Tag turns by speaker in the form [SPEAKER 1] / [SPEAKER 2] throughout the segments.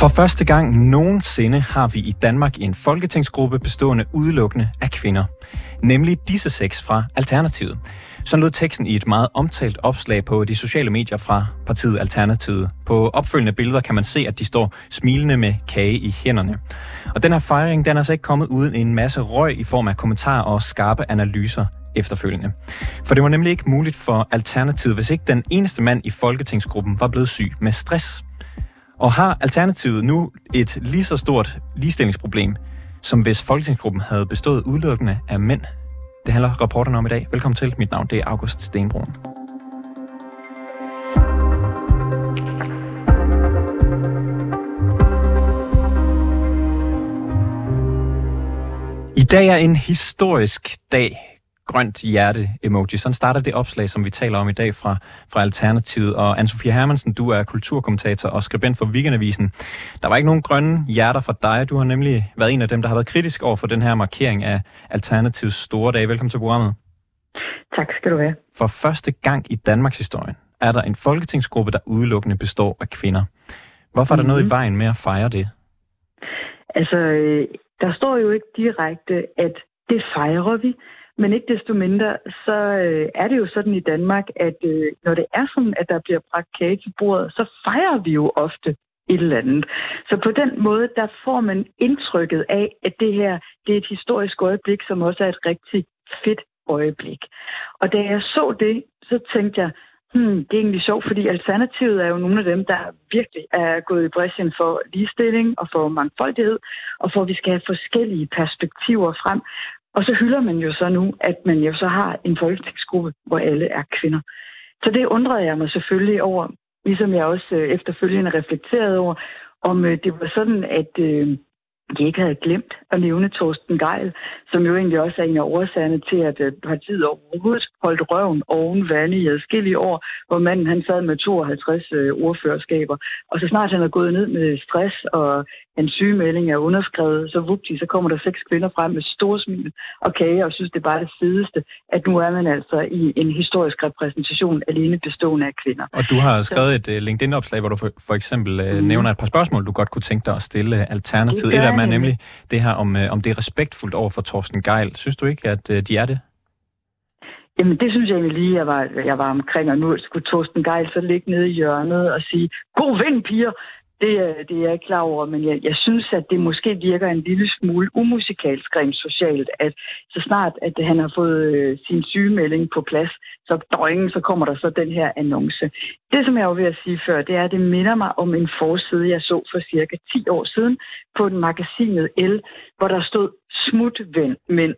[SPEAKER 1] For første gang nogensinde har vi i Danmark en folketingsgruppe bestående udelukkende af kvinder. Nemlig disse seks fra Alternativet. Så lød teksten i et meget omtalt opslag på de sociale medier fra partiet Alternativet. På opfølgende billeder kan man se, at de står smilende med kage i hænderne. Og den her fejring, den er altså ikke kommet uden en masse røg i form af kommentarer og skarpe analyser efterfølgende. For det var nemlig ikke muligt for Alternativet, hvis ikke den eneste mand i folketingsgruppen var blevet syg med stress. Og har Alternativet nu et lige så stort ligestillingsproblem, som hvis folketingsgruppen havde bestået udelukkende af mænd? Det handler rapporterne om i dag. Velkommen til. Mit navn det er August Stenbrun. I dag er en historisk dag grønt hjerte-emoji. Sådan starter det opslag, som vi taler om i dag fra, fra Alternativet. Og Anne-Sophie Hermansen, du er kulturkommentator og skribent for Weekendavisen. Der var ikke nogen grønne hjerter fra dig. Du har nemlig været en af dem, der har været kritisk over for den her markering af Alternativets store dag. Velkommen til programmet.
[SPEAKER 2] Tak skal du have.
[SPEAKER 1] For første gang i Danmarks historie er der en folketingsgruppe, der udelukkende består af kvinder. Hvorfor er der mm-hmm. noget i mhm. vejen med at fejre det?
[SPEAKER 2] Altså, øh, der står jo ikke direkte, at det fejrer vi. Men ikke desto mindre, så øh, er det jo sådan i Danmark, at øh, når det er sådan, at der bliver bragt kage til bordet, så fejrer vi jo ofte et eller andet. Så på den måde, der får man indtrykket af, at det her det er et historisk øjeblik, som også er et rigtig fedt øjeblik. Og da jeg så det, så tænkte jeg, hmm, det er egentlig sjovt, fordi Alternativet er jo nogle af dem, der virkelig er gået i bræschen for ligestilling og for mangfoldighed, og for at vi skal have forskellige perspektiver frem. Og så hylder man jo så nu, at man jo så har en folketingsgruppe, hvor alle er kvinder. Så det undrede jeg mig selvfølgelig over, ligesom jeg også øh, efterfølgende reflekterede over, om øh, det var sådan, at øh, de ikke havde glemt at nævne Torsten Geil, som jo egentlig også er en af årsagerne til, at partiet overhovedet holdt røven oven vande i adskillige år, hvor manden han sad med 52 ordførerskaber. Og så snart han er gået ned med stress, og en sygemelding er underskrevet, så vugtig, så kommer der seks kvinder frem med store smil og kage, og synes, det er bare det fedeste, at nu er man altså i en historisk repræsentation alene bestående af kvinder.
[SPEAKER 1] Og du har skrevet et uh, LinkedIn-opslag, hvor du for, for eksempel mm. nævner et par spørgsmål, du godt kunne tænke dig at stille alternativet. Et af dem er nemlig det her, om, om det er respektfuldt over for Torsten Geil. Synes du ikke, at de er det?
[SPEAKER 2] Jamen, det synes jeg egentlig lige, jeg var, jeg var omkring, og nu skulle Torsten Geil så ligge nede i hjørnet og sige, god vind, piger! Det, øh, det er jeg ikke klar over, men jeg, jeg synes, at det måske virker en lille smule umusikalsk rent socialt, at så snart, at han har fået øh, sin sygemelding på plads, så døgn, så kommer der så den her annonce. Det, som jeg var ved at sige før, det er, at det minder mig om en forside, jeg så for cirka 10 år siden på den magasinet L, hvor der stod smutven mænd.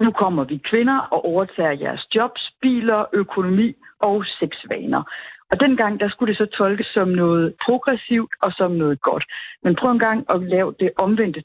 [SPEAKER 2] Nu kommer vi kvinder og overtager jeres jobs, biler, økonomi og sexvaner. Og dengang, der skulle det så tolkes som noget progressivt og som noget godt. Men prøv en gang at lave det omvendte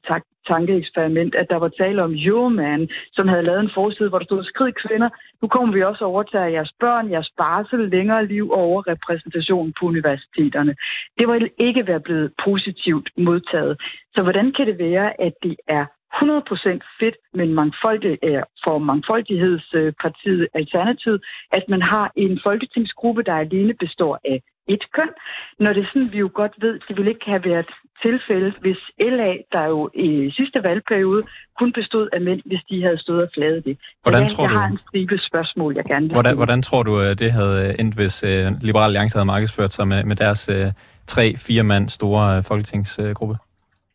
[SPEAKER 2] tankeeksperiment, at der var tale om Euroman, som havde lavet en forside, hvor der stod, skrid kvinder, nu kommer vi også overtager jeres børn, jeres barsel, længere liv og overrepræsentation på universiteterne. Det var ikke være blevet positivt modtaget. Så hvordan kan det være, at det er 100% fedt men mangfoldig, øh, for mangfoldighedspartiet Alternativ, at man har en folketingsgruppe, der alene består af et køn. Når det er sådan, vi jo godt ved, det ville ikke have været tilfældet, hvis LA, der jo i sidste valgperiode kun bestod af mænd, hvis de havde stået og fladet det.
[SPEAKER 1] Hvordan tror
[SPEAKER 2] jeg
[SPEAKER 1] du,
[SPEAKER 2] har en stribe spørgsmål, jeg gerne vil
[SPEAKER 1] hvordan, hvordan tror du, at det havde endt, hvis uh, Liberal Alliance havde markedsført sig med, med deres uh, tre-fire mand store folketingsgruppe?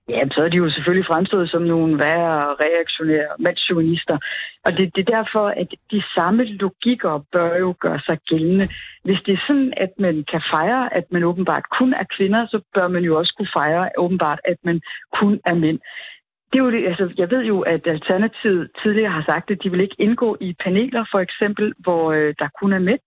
[SPEAKER 2] Ja, så er de jo selvfølgelig fremstået som nogle værre reaktionære mandsjuvenister. Og det, det er derfor, at de samme logikker bør jo gøre sig gældende. Hvis det er sådan, at man kan fejre, at man åbenbart kun er kvinder, så bør man jo også kunne fejre åbenbart, at man kun er mænd. Det er jo det, altså, jeg ved jo, at Alternativet tidligere har sagt, at de vil ikke indgå i paneler, for eksempel, hvor øh, der kun er mænd.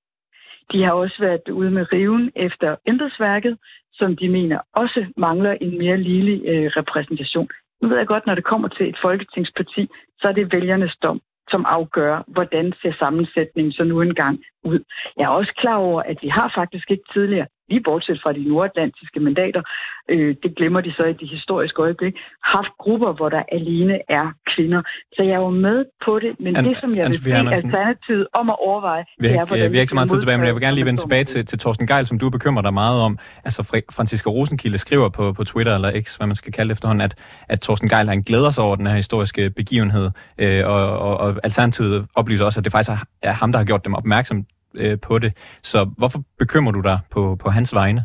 [SPEAKER 2] De har også været ude med riven efter embedsværket, som de mener også mangler en mere lille øh, repræsentation. Nu ved jeg godt, når det kommer til et folketingsparti, så er det vælgernes dom, som afgør, hvordan ser sammensætningen så nu engang ud. Jeg er også klar over, at vi har faktisk ikke tidligere lige bortset fra de nordatlantiske mandater, øh, det glemmer de så i de historiske øjeblik, haft grupper, hvor der alene er kvinder. Så jeg er jo med på det, men An- det, som jeg vil sige alternativet om at overveje,
[SPEAKER 1] vi det er, hvordan vi har ikke så meget tid tilbage, men jeg vil gerne lige vende tilbage til, til Thorsten Geil, som du bekymrer dig meget om. Altså, Franziska Rosenkilde skriver på, på Twitter, eller X, hvad man skal kalde det efterhånden, at, at Thorsten Geil, han glæder sig over den her historiske begivenhed, øh, og, og, og Alternativet oplyser også, at det faktisk er ham, der har gjort dem opmærksom øh, på det. Så hvorfor bekymrer du dig på, på hans vegne?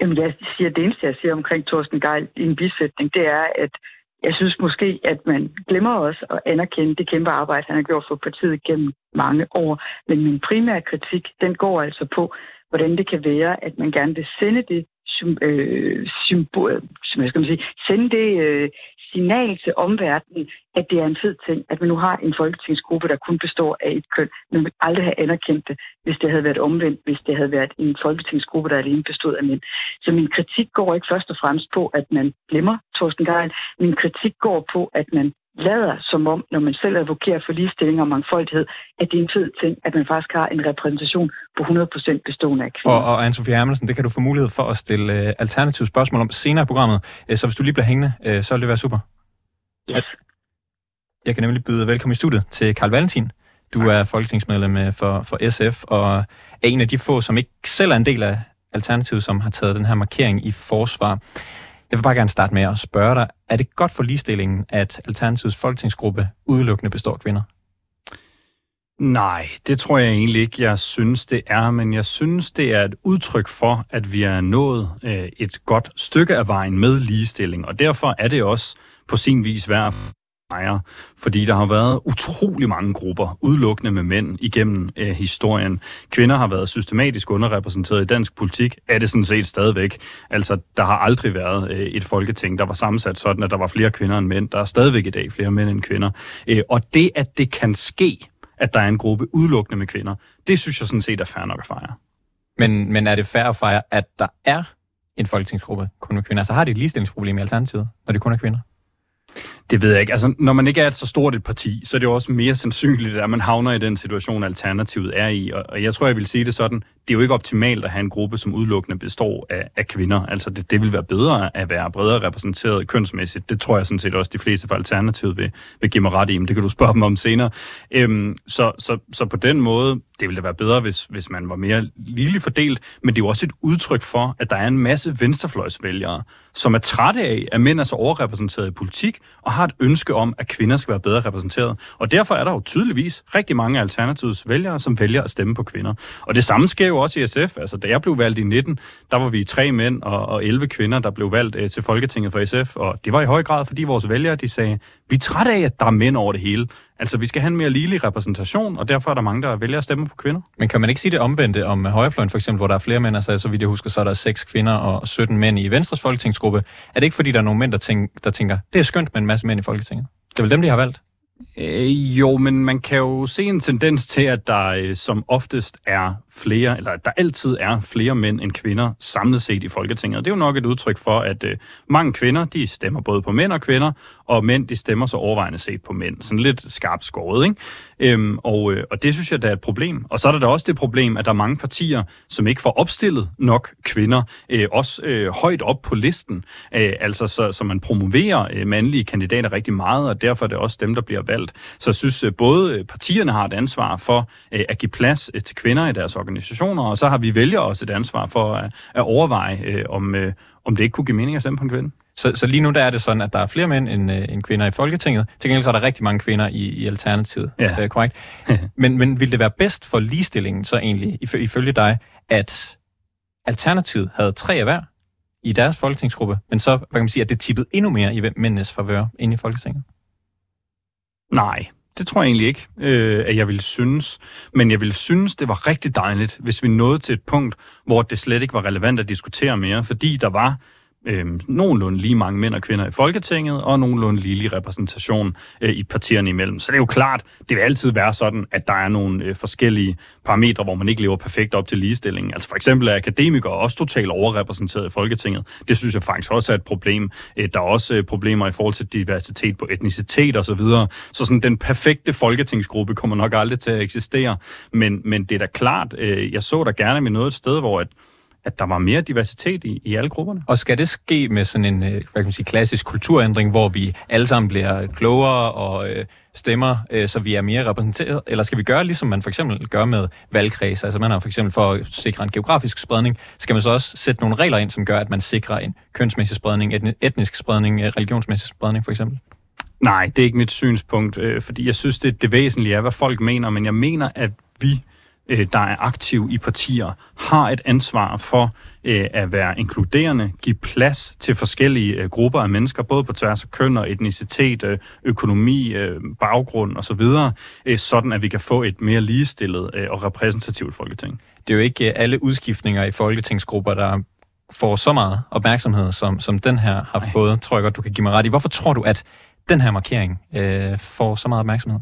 [SPEAKER 2] Jamen, jeg siger, det eneste, jeg siger omkring Thorsten Geil i en bisætning, det er, at jeg synes måske, at man glemmer også at anerkende det kæmpe arbejde, han har gjort for partiet gennem mange år. Men min primære kritik, den går altså på, hvordan det kan være, at man gerne vil sende det øh, symbol, som øh, skal man sige, sende det øh, signal til omverdenen, at det er en fed ting, at vi nu har en folketingsgruppe, der kun består af et køn. Man ville aldrig have anerkendt det, hvis det havde været omvendt, hvis det havde været en folketingsgruppe, der alene bestod af mænd. Så min kritik går ikke først og fremmest på, at man glemmer Torsten Geil. Min kritik går på, at man lader som om, når man selv advokerer for ligestilling og mangfoldighed, at det er en fed ting, at man faktisk har en repræsentation på 100% bestående af kvinder.
[SPEAKER 1] Og, og Anne-Sophie Hermansen, det kan du få mulighed for at stille uh, alternative spørgsmål om senere i programmet. Uh, så hvis du lige bliver hængende, uh, så vil det være super.
[SPEAKER 2] Yes.
[SPEAKER 1] Jeg kan nemlig byde velkommen i studiet til Karl Valentin. Du er folketingsmedlem for, for SF, og er en af de få, som ikke selv er en del af Alternativet, som har taget den her markering i forsvar. Jeg vil bare gerne starte med at spørge dig, er det godt for ligestillingen, at Alternativets folketingsgruppe udelukkende består af kvinder?
[SPEAKER 3] Nej, det tror jeg egentlig ikke, jeg synes, det er, men jeg synes, det er et udtryk for, at vi er nået øh, et godt stykke af vejen med ligestilling, og derfor er det også på sin vis værd ejer, fordi der har været utrolig mange grupper, udelukkende med mænd, igennem øh, historien. Kvinder har været systematisk underrepræsenteret i dansk politik, er det sådan set stadigvæk. Altså, der har aldrig været øh, et folketing, der var sammensat sådan, at der var flere kvinder end mænd. Der er stadigvæk i dag flere mænd end kvinder. Øh, og det, at det kan ske, at der er en gruppe udelukkende med kvinder, det synes jeg sådan set er fair nok at fejre.
[SPEAKER 1] Men, men er det fair at fejre, at der er en folketingsgruppe kun med kvinder? Altså har de et ligestillingsproblem i Alternativet, når det kun er kvinder?
[SPEAKER 3] Det ved jeg ikke. Altså, når man ikke er et så stort et parti, så er det jo også mere sandsynligt, at man havner i den situation, alternativet er i. Og jeg tror, jeg vil sige det sådan, det er jo ikke optimalt at have en gruppe, som udelukkende består af, af kvinder. Altså, det, det vil være bedre at være bredere repræsenteret kønsmæssigt. Det tror jeg sådan set også, de fleste fra Alternativet vil, vil give mig ret i, men det kan du spørge dem om senere. Øhm, så, så, så på den måde, det ville da være bedre, hvis, hvis man var mere lille fordelt, men det er jo også et udtryk for, at der er en masse venstrefløjsvælgere, som er trætte af, at mænd er så overrepræsenteret i politik, og har et ønske om, at kvinder skal være bedre repræsenteret. Og derfor er der jo tydeligvis rigtig mange alternativs vælgere, som vælger at stemme på kvinder. Og det samme sker jo også i SF. Altså, da jeg blev valgt i 19, der var vi tre mænd og, og 11 kvinder, der blev valgt øh, til Folketinget for SF. Og det var i høj grad, fordi vores vælgere, de sagde, vi er trætte af, at der er mænd over det hele. Altså, vi skal have en mere ligelig repræsentation, og derfor er der mange, der vælger at stemme på kvinder.
[SPEAKER 1] Men kan man ikke sige det omvendte om højrefløjen, for eksempel, hvor der er flere mænd, altså så vidt jeg husker, så er der seks kvinder og 17 mænd i Venstres folketingsgruppe. Er det ikke, fordi der er nogle mænd, der, tænker, der tænker, det er skønt med en masse mænd i Folketinget? Det er vel dem, de har valgt?
[SPEAKER 3] Øh, jo, men man kan jo se en tendens til, at der øh, som oftest er flere, eller der altid er flere mænd end kvinder samlet set i Folketinget. Og det er jo nok et udtryk for, at øh, mange kvinder, de stemmer både på mænd og kvinder, og mænd, de stemmer så overvejende set på mænd. Sådan lidt skarpt skåret, ikke? Øhm, og, øh, og det synes jeg, der er et problem. Og så er der da også det problem, at der er mange partier, som ikke får opstillet nok kvinder, øh, også øh, højt op på listen. Øh, altså, så, så man promoverer øh, mandlige kandidater rigtig meget, og derfor er det også dem, der bliver valgt. Så jeg synes, øh, både øh, partierne har et ansvar for øh, at give plads øh, til kvinder i deres organisationer, og så har vi vælger også et ansvar for at, at overveje, øh, om, øh, om det ikke kunne give mening at stemme på en kvinde.
[SPEAKER 1] Så, så lige nu der er det sådan, at der er flere mænd end, øh, end kvinder i Folketinget. Til gengæld så er der rigtig mange kvinder i, i Alternativet, ja. øh, korrekt? men, men vil det være bedst for ligestillingen så egentlig, ifølge dig, at Alternativet havde tre af hver i deres folketingsgruppe, men så hvad kan man sige, at det tippede endnu mere i mændenes favør inde i Folketinget?
[SPEAKER 3] Nej, det tror jeg egentlig ikke, øh, at jeg ville synes. Men jeg ville synes, det var rigtig dejligt, hvis vi nåede til et punkt, hvor det slet ikke var relevant at diskutere mere, fordi der var øh, nogenlunde lige mange mænd og kvinder i Folketinget, og nogenlunde lige repræsentation øh, i partierne imellem. Så det er jo klart, det vil altid være sådan, at der er nogle øh, forskellige parametre, hvor man ikke lever perfekt op til ligestillingen. Altså for eksempel er akademikere også totalt overrepræsenteret i Folketinget. Det synes jeg faktisk også er et problem. Øh, der er også øh, problemer i forhold til diversitet på etnicitet osv. Så, videre. så sådan den perfekte folketingsgruppe kommer nok aldrig til at eksistere. Men, men det er da klart, øh, jeg så da gerne med noget et sted, hvor at at der var mere diversitet i, i alle grupperne.
[SPEAKER 1] Og skal det ske med sådan en øh, hvad kan man sige, klassisk kulturændring, hvor vi alle sammen bliver klogere og øh, stemmer, øh, så vi er mere repræsenteret? Eller skal vi gøre, ligesom man for eksempel gør med valgkreds? Altså man har for eksempel for at sikre en geografisk spredning, skal man så også sætte nogle regler ind, som gør, at man sikrer en kønsmæssig spredning, etnisk spredning, øh, religionsmæssig spredning for eksempel?
[SPEAKER 3] Nej, det er ikke mit synspunkt, øh, fordi jeg synes, det, det væsentlige er, hvad folk mener, men jeg mener, at vi øh, der er aktiv i partier, har et ansvar for øh, at være inkluderende, give plads til forskellige øh, grupper af mennesker, både på tværs af køn og etnicitet, øh, økonomi, øh, baggrund osv., øh, sådan at vi kan få et mere ligestillet øh, og repræsentativt folketing.
[SPEAKER 1] Det er jo ikke alle udskiftninger i folketingsgrupper, der får så meget opmærksomhed, som, som den her har Ej. fået, tror jeg godt, du kan give mig ret i. Hvorfor tror du, at den her markering øh, får så meget opmærksomhed?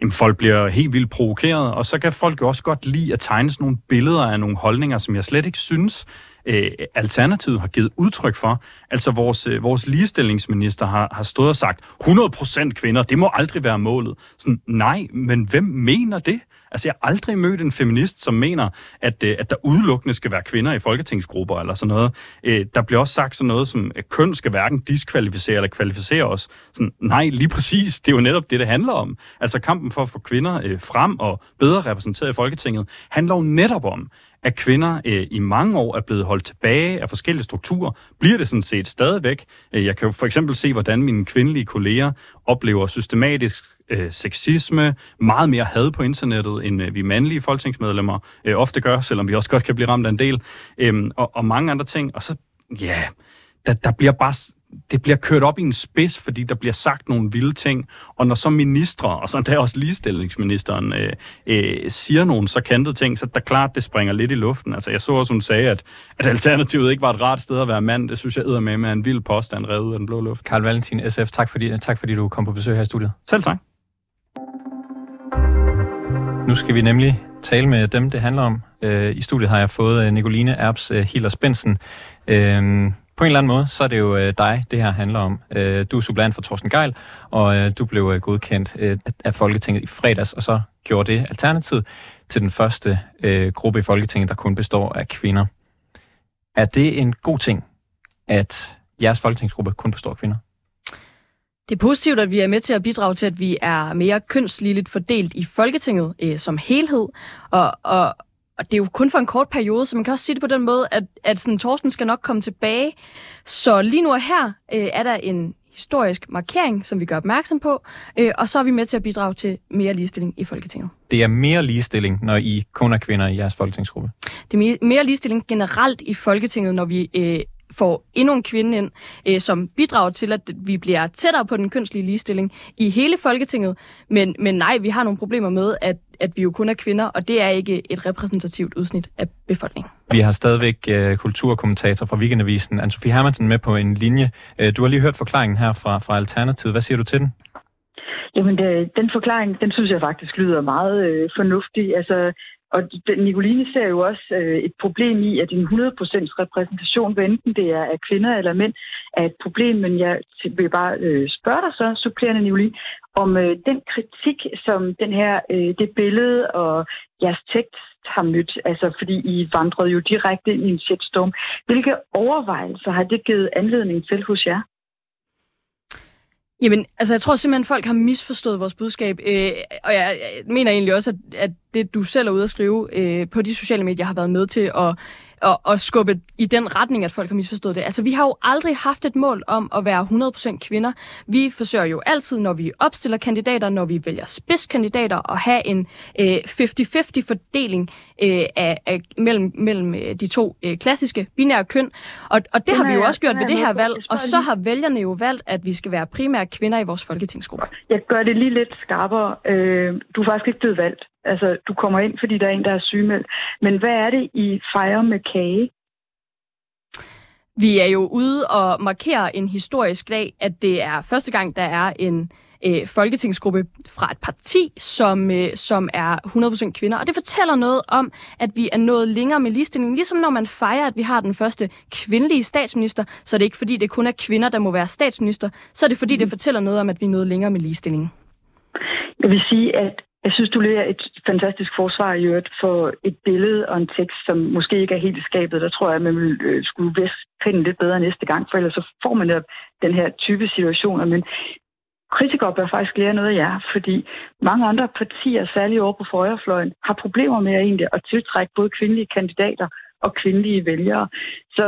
[SPEAKER 3] Jamen, folk bliver helt vildt provokeret, og så kan folk jo også godt lide at tegne sådan nogle billeder af nogle holdninger, som jeg slet ikke synes, øh, Alternativet har givet udtryk for. Altså vores, øh, vores ligestillingsminister har, har stået og sagt, 100% kvinder, det må aldrig være målet. Sådan, nej, men hvem mener det? Altså, jeg har aldrig mødt en feminist, som mener, at, øh, at der udelukkende skal være kvinder i folketingsgrupper eller sådan noget. Øh, der bliver også sagt sådan noget som, at køn skal hverken diskvalificere eller kvalificere os. Sådan, nej, lige præcis. Det er jo netop det, det handler om. Altså, kampen for at få kvinder øh, frem og bedre repræsenteret i Folketinget handler jo netop om, at kvinder øh, i mange år er blevet holdt tilbage af forskellige strukturer, bliver det sådan set stadigvæk. Øh, jeg kan jo for eksempel se, hvordan mine kvindelige kolleger oplever systematisk øh, sexisme, meget mere had på internettet, end øh, vi mandlige folketingsmedlemmer øh, ofte gør, selvom vi også godt kan blive ramt af en del, øh, og, og mange andre ting. Og så, ja, der, der bliver bare det bliver kørt op i en spids, fordi der bliver sagt nogle vilde ting, og når så ministre, og så der også ligestillingsministeren, øh, øh, siger nogle så kantede ting, så er det klart, det springer lidt i luften. Altså, jeg så også, hun sagde, at, at alternativet ikke var et rart sted at være mand. Det synes jeg æder med med en vild påstand revet af den blå luft.
[SPEAKER 1] Karl Valentin, SF, tak fordi, tak fordi du kom på besøg her i studiet.
[SPEAKER 3] Selv tak.
[SPEAKER 1] Nu skal vi nemlig tale med dem, det handler om. Øh, I studiet har jeg fået Nicoline Erbs Hillers Bensen. Øh, på en eller anden måde, så er det jo øh, dig, det her handler om. Øh, du er supplant for Thorsten Geil, og øh, du blev øh, godkendt øh, af Folketinget i fredags, og så gjorde det alternativet til den første øh, gruppe i Folketinget, der kun består af kvinder. Er det en god ting, at jeres folketingsgruppe kun består af kvinder?
[SPEAKER 4] Det er positivt, at vi er med til at bidrage til, at vi er mere kønsligeligt fordelt i Folketinget øh, som helhed. Og, og, og det er jo kun for en kort periode, så man kan også sige det på den måde, at, at sådan, Torsten skal nok komme tilbage. Så lige nu og her øh, er der en historisk markering, som vi gør opmærksom på, øh, og så er vi med til at bidrage til mere ligestilling i Folketinget.
[SPEAKER 1] Det er mere ligestilling, når I kun er kvinder i jeres folketingsgruppe?
[SPEAKER 4] Det er mere ligestilling generelt i Folketinget, når vi øh, får endnu en kvinde ind, øh, som bidrager til, at vi bliver tættere på den kønslige ligestilling i hele Folketinget. Men, men nej, vi har nogle problemer med, at, at vi jo kun er kvinder, og det er ikke et repræsentativt udsnit af befolkningen.
[SPEAKER 1] Vi har stadigvæk øh, kulturkommentator fra Weekendavisen, Anne-Sophie Hermansen, med på en linje. Øh, du har lige hørt forklaringen her fra, fra Alternativet. Hvad siger du til den?
[SPEAKER 2] Jamen, det, den forklaring, den synes jeg faktisk lyder meget øh, fornuftig. Altså, og Nicoline ser jo også øh, et problem i, at en 100% repræsentation, hvad enten det er af kvinder eller mænd, er et problem. Men jeg vil bare øh, spørge dig så, supplerende Nicoline, om øh, den kritik, som den her, øh, det billede og jeres tekst har mødt, altså fordi I vandrede jo direkte ind i en shitstorm. Hvilke overvejelser har det givet anledning til hos jer?
[SPEAKER 4] Jamen, altså jeg tror simpelthen, folk har misforstået vores budskab, øh, og jeg, jeg mener egentlig også, at, at det, du selv er ude at skrive øh, på de sociale medier, har været med til at at, at skubbe i den retning, at folk har misforstået det. Altså, vi har jo aldrig haft et mål om at være 100% kvinder. Vi forsøger jo altid, når vi opstiller kandidater, når vi vælger spidskandidater, at have en øh, 50-50 fordeling øh, af, af, mellem, mellem øh, de to øh, klassiske binære køn. Og, og det har vi jo også gjort ved det her valg, og så har vælgerne jo valgt, at vi skal være primære kvinder i vores folketingsgruppe.
[SPEAKER 2] Jeg gør det lige lidt skarpere. Øh, du er faktisk ikke blevet valgt. Altså, du kommer ind, fordi der er en, der er sygemeldt. Men hvad er det, I fejrer med kage?
[SPEAKER 4] Vi er jo ude og markere en historisk dag, at det er første gang, der er en øh, folketingsgruppe fra et parti, som, øh, som er 100% kvinder. Og det fortæller noget om, at vi er nået længere med ligestilling. Ligesom når man fejrer, at vi har den første kvindelige statsminister, så er det ikke fordi, det kun er kvinder, der må være statsminister. Så er det fordi, det fortæller noget om, at vi er nået længere med ligestilling.
[SPEAKER 2] Jeg vil sige, at jeg synes, du lærer et fantastisk forsvar i øvrigt for et billede og en tekst, som måske ikke er helt skabet. Der tror jeg, at man vil øh, skulle veste lidt bedre næste gang, for ellers så får man den her type situationer. Men kritikere bør faktisk lære noget af jer, fordi mange andre partier, særligt over på højrefløjen, har problemer med at, egentlig at tiltrække både kvindelige kandidater og kvindelige vælgere. Så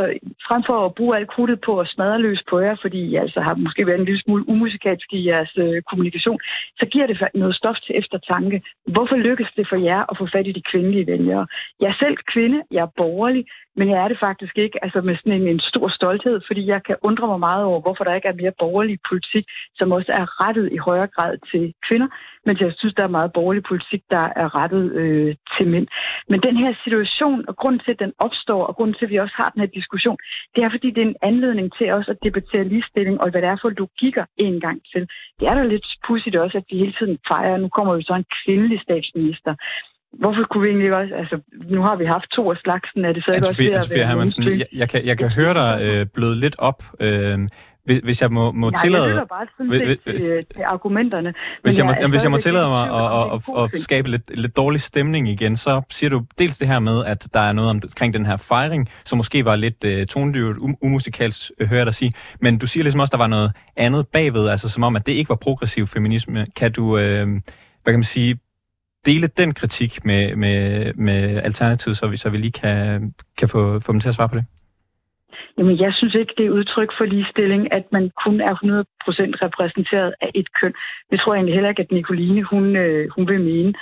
[SPEAKER 2] frem for at bruge alt krudtet på at smadre løs på jer, fordi I altså har måske været en lille smule umusikalsk i jeres øh, kommunikation, så giver det noget stof til eftertanke. Hvorfor lykkes det for jer at få fat i de kvindelige vælgere? Jeg er selv kvinde, jeg er borgerlig, men jeg er det faktisk ikke altså med sådan en, en stor stolthed, fordi jeg kan undre mig meget over, hvorfor der ikke er mere borgerlig politik, som også er rettet i højere grad til kvinder, men jeg synes, der er meget borgerlig politik, der er rettet øh, til mænd. Men den her situation, og grunden til, at den opstår, og grunden til, at vi også har den her diskussion, det er, fordi det er en anledning til os at debattere ligestilling, og hvad det er for logikker en gang til. Det er da lidt pudsigt også, at vi hele tiden fejrer, nu kommer jo så en kvindelig statsminister. Hvorfor kunne vi egentlig også, altså nu har vi haft to af slagsen, er det så ikke også
[SPEAKER 1] ved at være Hermansen, jeg, jeg, kan, jeg kan høre dig øh, bløde lidt op. Øh, hvis, hvis jeg må, må
[SPEAKER 2] Nej,
[SPEAKER 1] tillade...
[SPEAKER 2] jeg bare sådan hvis, til, til, til argumenterne.
[SPEAKER 1] Hvis jeg, jeg, må, hvis jeg må tillade mig at, at, at, at skabe lidt, lidt dårlig stemning igen, så siger du dels det her med, at der er noget omkring den her fejring, som måske var lidt uh, tonedyrigt, um, umusikalsk, uh, hører jeg dig sige, men du siger ligesom også, at der var noget andet bagved, altså som om, at det ikke var progressiv feminisme. Kan du, uh, hvad kan man sige, dele den kritik med, med, med Alternativet, så vi, så vi lige kan, kan få, få dem til at svare på det?
[SPEAKER 2] Jamen, jeg synes ikke, det er udtryk for ligestilling, at man kun er 100% repræsenteret af et køn. Det tror jeg egentlig heller ikke, at Nicoline, hun, øh, hun vil mene.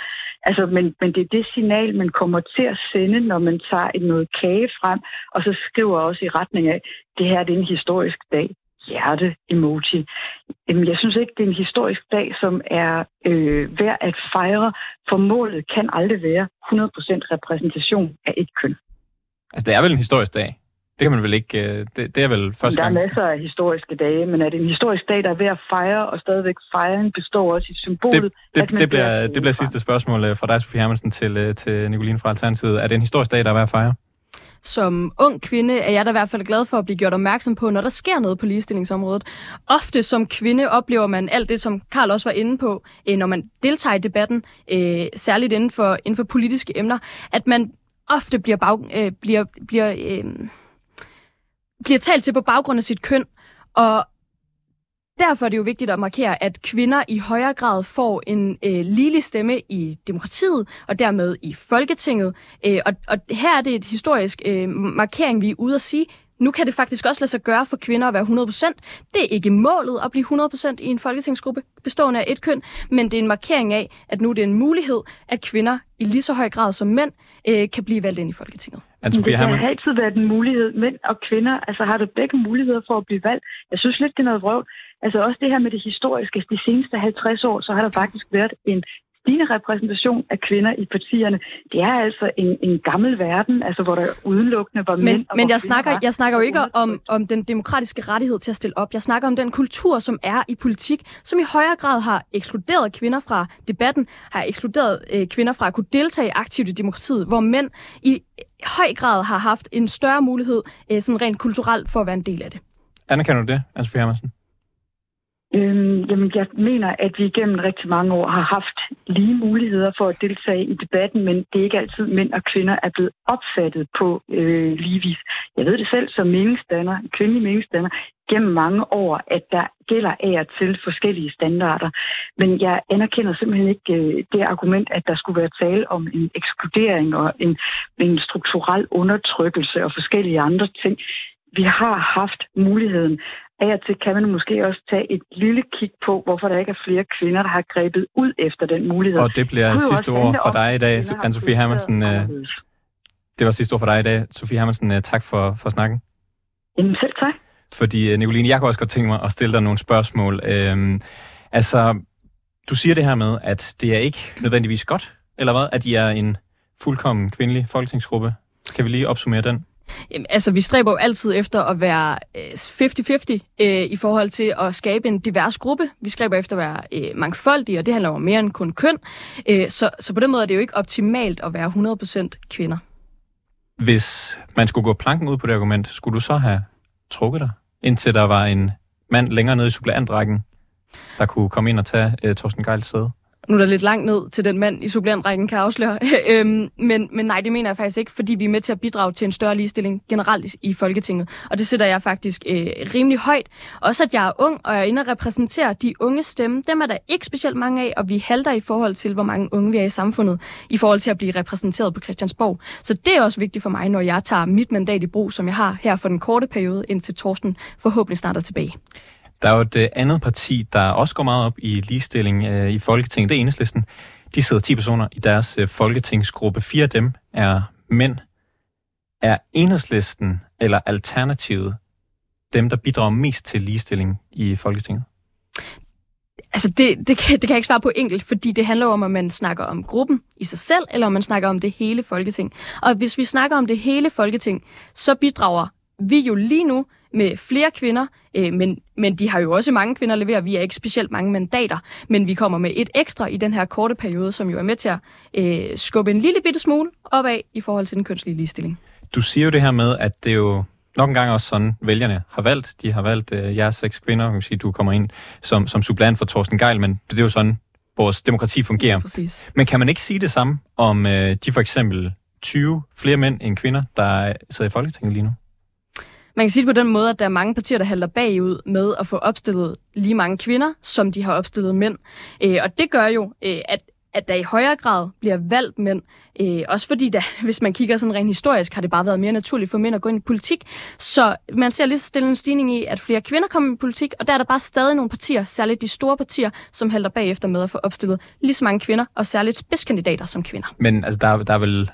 [SPEAKER 2] Altså, men, men det er det signal, man kommer til at sende, når man tager et noget kage frem, og så skriver også i retning af, det her det er en historisk dag. Hjerte-emoji. Jamen, jeg synes ikke, det er en historisk dag, som er øh, værd at fejre, for målet kan aldrig være 100% repræsentation af et køn.
[SPEAKER 1] Altså, det er vel en historisk dag? Det kan man vel ikke... Øh, det, det er vel første
[SPEAKER 2] gang...
[SPEAKER 1] Der
[SPEAKER 2] er masser af historiske dage, men er det en historisk dag, der er ved at fejre, og stadigvæk fejring består også i symbolet...
[SPEAKER 1] Det, det, det, bliver, det bliver sidste spørgsmål øh, fra dig, Sofie Hermansen, til, øh, til Nicoline fra Alternativet. Er det en historisk dag, der er ved at fejre?
[SPEAKER 4] Som ung kvinde er jeg da i hvert fald glad for at blive gjort opmærksom på, når der sker noget på ligestillingsområdet. Ofte som kvinde oplever man alt det, som Karl også var inde på, når man deltager i debatten, særligt inden for, inden for politiske emner, at man ofte bliver, bag, bliver, bliver øh, bliver talt til på baggrund af sit køn, og derfor er det jo vigtigt at markere, at kvinder i højere grad får en øh, ligelig stemme i demokratiet, og dermed i Folketinget. Øh, og, og her er det et historisk øh, markering, vi er ude at sige, nu kan det faktisk også lade sig gøre for kvinder at være 100%. Det er ikke målet at blive 100% i en folketingsgruppe bestående af et køn, men det er en markering af, at nu er det en mulighed, at kvinder i lige så høj grad som mænd øh, kan blive valgt ind i Folketinget.
[SPEAKER 2] Det har altid været en mulighed. Mænd og kvinder altså, har du begge muligheder for at blive valgt. Jeg synes lidt, det er noget vrøvl. Altså også det her med det historiske. De seneste 50 år, så har der faktisk været en stigende repræsentation af kvinder i partierne. Det er altså en, en gammel verden, altså hvor der udelukkende var
[SPEAKER 4] men,
[SPEAKER 2] mænd.
[SPEAKER 4] Og men jeg snakker, var, jeg snakker jo ikke om, om den demokratiske rettighed til at stille op. Jeg snakker om den kultur, som er i politik, som i højere grad har ekskluderet kvinder fra debatten, har ekskluderet øh, kvinder fra at kunne deltage aktivt i demokratiet, hvor mænd i høj grad har haft en større mulighed, øh, sådan rent kulturelt, for at være en del af det.
[SPEAKER 1] Anerkender du det, Ansvig Hermansen?
[SPEAKER 2] Øhm, jamen, jeg mener, at vi igennem rigtig mange år har haft lige muligheder for at deltage i debatten, men det er ikke altid mænd og kvinder er blevet opfattet på øh, lige vis. Jeg ved det selv som meningsdanner, kvindelig meningsdanner, gennem mange år, at der gælder af og til forskellige standarder. Men jeg anerkender simpelthen ikke øh, det argument, at der skulle være tale om en ekskludering og en, en strukturel undertrykkelse og forskellige andre ting vi har haft muligheden. Af og til kan man måske også tage et lille kig på, hvorfor der ikke er flere kvinder, der har grebet ud efter den mulighed.
[SPEAKER 1] Og det bliver det sidste ord for dig i dag, Anne-Sophie Hermansen. Øh, det var sidste ord for dig i dag. Sofie Hermansen, øh, tak for, for snakken.
[SPEAKER 2] Jamen selv tak.
[SPEAKER 1] Fordi, øh, Nicoline, jeg kunne også godt tænke mig at stille dig nogle spørgsmål. Øhm, altså, du siger det her med, at det er ikke nødvendigvis godt, eller hvad? At I er en fuldkommen kvindelig folketingsgruppe. Kan vi lige opsummere den?
[SPEAKER 4] Jamen, altså, vi stræber jo altid efter at være øh, 50-50 øh, i forhold til at skabe en divers gruppe. Vi stræber efter at være øh, mangfoldige, og det handler om mere end kun køn. Øh, så, så på den måde er det jo ikke optimalt at være 100% kvinder.
[SPEAKER 1] Hvis man skulle gå planken ud på det argument, skulle du så have trukket dig, indtil der var en mand længere nede i suppleantrækken, der kunne komme ind og tage øh, Torsten Geils sæde?
[SPEAKER 4] Nu er der lidt langt ned til den mand i suppleantrækken, kan jeg afsløre. øhm, men, men nej, det mener jeg faktisk ikke, fordi vi er med til at bidrage til en større ligestilling generelt i Folketinget. Og det sætter jeg faktisk øh, rimelig højt. Også at jeg er ung, og jeg er inde og repræsenterer de unge stemme. Dem er der ikke specielt mange af, og vi halter i forhold til, hvor mange unge vi er i samfundet, i forhold til at blive repræsenteret på Christiansborg. Så det er også vigtigt for mig, når jeg tager mit mandat i brug, som jeg har her for den korte periode, indtil Torsten forhåbentlig snart er tilbage.
[SPEAKER 1] Der er jo et øh, andet parti, der også går meget op i ligestilling øh, i Folketinget. Det er Enhedslisten. De sidder 10 personer i deres øh, folketingsgruppe. Fire af dem er mænd. Er Enhedslisten eller Alternativet dem, der bidrager mest til ligestilling i Folketinget?
[SPEAKER 4] Altså, det, det, kan, det kan jeg ikke svare på enkelt, fordi det handler om, om man snakker om gruppen i sig selv, eller om man snakker om det hele Folketing. Og hvis vi snakker om det hele Folketing, så bidrager vi jo lige nu med flere kvinder, øh, men, men de har jo også mange kvinder leverer. Vi er ikke specielt mange mandater, men vi kommer med et ekstra i den her korte periode, som jo er med til at øh, skubbe en lille bitte smule opad i forhold til den kønslige ligestilling.
[SPEAKER 1] Du siger jo det her med, at det er jo nok en gang også sådan, vælgerne har valgt. De har valgt øh, jeres seks kvinder. kan sige, du kommer ind som, som supplant for Torsten Geil, men det er jo sådan, vores demokrati fungerer.
[SPEAKER 4] Præcis.
[SPEAKER 1] Men kan man ikke sige det samme om øh, de for eksempel 20 flere mænd end kvinder, der sidder i Folketinget lige nu?
[SPEAKER 4] Man kan sige det på den måde, at der er mange partier, der halter bagud med at få opstillet lige mange kvinder, som de har opstillet mænd. Øh, og det gør jo, øh, at at der i højere grad bliver valgt mænd. Øh, også fordi, der, hvis man kigger sådan rent historisk, har det bare været mere naturligt for mænd at gå ind i politik. Så man ser lige så stille en stigning i, at flere kvinder kommer i politik, og der er der bare stadig nogle partier, særligt de store partier, som halter bagefter med at få opstillet lige så mange kvinder, og særligt spidskandidater som kvinder.
[SPEAKER 1] Men altså, der, der er vel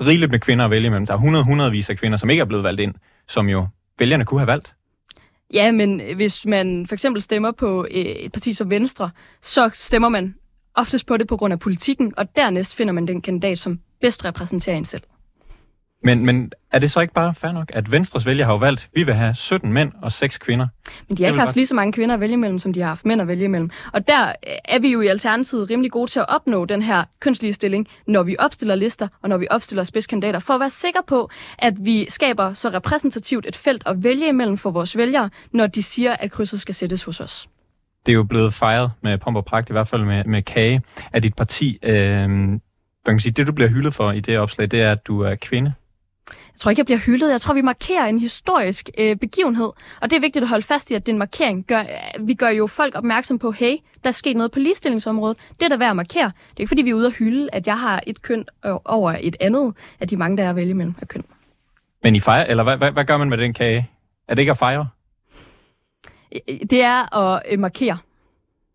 [SPEAKER 1] rigeligt med kvinder at vælge imellem. Der er 100 hundredvis af kvinder, som ikke er blevet valgt ind, som jo vælgerne kunne have valgt.
[SPEAKER 4] Ja, men hvis man for eksempel stemmer på øh, et parti som Venstre, så stemmer man oftest på det på grund af politikken, og dernæst finder man den kandidat, som bedst repræsenterer en selv.
[SPEAKER 1] Men, men er det så ikke bare fair nok, at Venstres vælger har jo valgt, at vi vil have 17 mænd og 6 kvinder?
[SPEAKER 4] Men de har ikke haft bare... lige så mange kvinder at vælge imellem, som de har haft mænd at vælge imellem. Og der er vi jo i Alternativet rimelig gode til at opnå den her kønslige stilling, når vi opstiller lister og når vi opstiller spidskandidater, for at være sikre på, at vi skaber så repræsentativt et felt at vælge imellem for vores vælgere, når de siger, at krydset skal sættes hos os
[SPEAKER 1] det er jo blevet fejret med pomp og pragt, i hvert fald med, med kage, af dit parti. Øh, man kan sige, det, du bliver hyldet for i det opslag, det er, at du er kvinde.
[SPEAKER 4] Jeg tror ikke, jeg bliver hyldet. Jeg tror, vi markerer en historisk øh, begivenhed. Og det er vigtigt at holde fast i, at den markering gør, vi gør jo folk opmærksom på, hey, der er sket noget på ligestillingsområdet. Det er der værd at markere. Det er ikke, fordi vi er ude at hylde, at jeg har et køn over et andet af de mange, der er at vælge mellem af køn.
[SPEAKER 1] Men I fejrer, eller hvad, hvad, hvad gør man med den kage? Er det ikke at fejre?
[SPEAKER 4] Det er at øh, markere.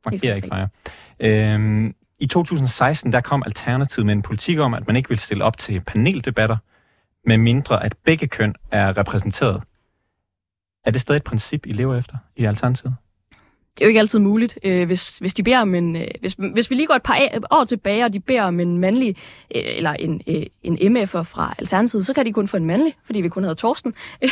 [SPEAKER 1] Markere, ikke fejre. Øhm, I 2016 der kom Alternativet med en politik om, at man ikke vil stille op til paneldebatter, med mindre at begge køn er repræsenteret. Er det stadig et princip, I lever efter i Alternativet?
[SPEAKER 4] det er jo ikke altid muligt. Øh, hvis, hvis, de beder om en, øh, hvis, hvis vi lige går et par år tilbage, og de beder om en mandlig, øh, eller en, øh, en MF'er fra Alternativet, så kan de kun få en mandlig, fordi vi kun havde Torsten.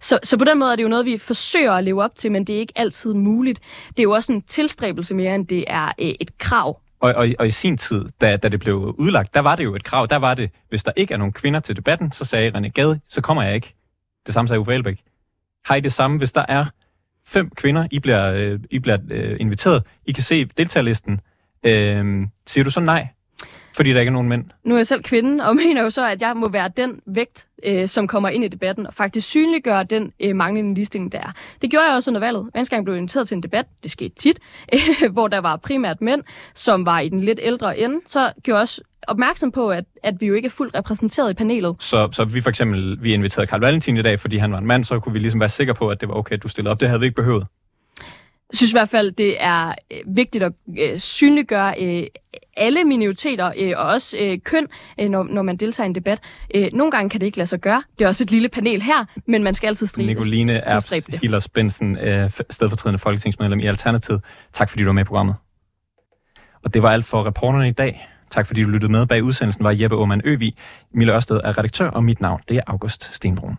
[SPEAKER 4] så, så på den måde er det jo noget, vi forsøger at leve op til, men det er ikke altid muligt. Det er jo også en tilstræbelse mere, end det er øh, et krav.
[SPEAKER 1] Og, og, og i sin tid, da, da det blev udlagt, der var det jo et krav. Der var det, hvis der ikke er nogen kvinder til debatten, så sagde René Gade, så kommer jeg ikke. Det samme sagde Uffe Elbæk. Har I det samme, hvis der er fem kvinder, I bliver, øh, I bliver øh, inviteret. I kan se deltagerlisten. Øh, siger du så nej? Fordi der ikke er nogen mænd?
[SPEAKER 4] Nu er jeg selv kvinde, og mener jo så, at jeg må være den vægt, øh, som kommer ind i debatten, og faktisk synliggøre den øh, manglende ligestilling, der er. Det gjorde jeg også under valget. Hver gang jeg blev inviteret til en debat, det skete tit, øh, hvor der var primært mænd, som var i den lidt ældre ende, så gjorde jeg også opmærksom på, at, at vi jo ikke er fuldt repræsenteret i panelet.
[SPEAKER 1] Så, så vi for eksempel, vi inviterede Karl Valentin i dag, fordi han var en mand, så kunne vi ligesom være sikre på, at det var okay, at du stillede op. Det havde vi ikke behøvet.
[SPEAKER 4] Jeg synes i hvert fald, det er øh, vigtigt at øh, synliggøre øh, alle minoriteter øh, og også øh, køn, øh, når, når man deltager i en debat. Øh, nogle gange kan det ikke lade sig gøre. Det er også et lille panel her, men man skal altid stribe.
[SPEAKER 1] Nicoline Erbs Hillers Bensen, øh, stedfortrædende folketingsmedlem i Alternativet. Tak fordi du var med i programmet. Og det var alt for reporterne i dag. Tak fordi du lyttede med. Bag udsendelsen var Jeppe Aumann Øvig. Mille Ørsted er redaktør, og mit navn det er August Stenbrun.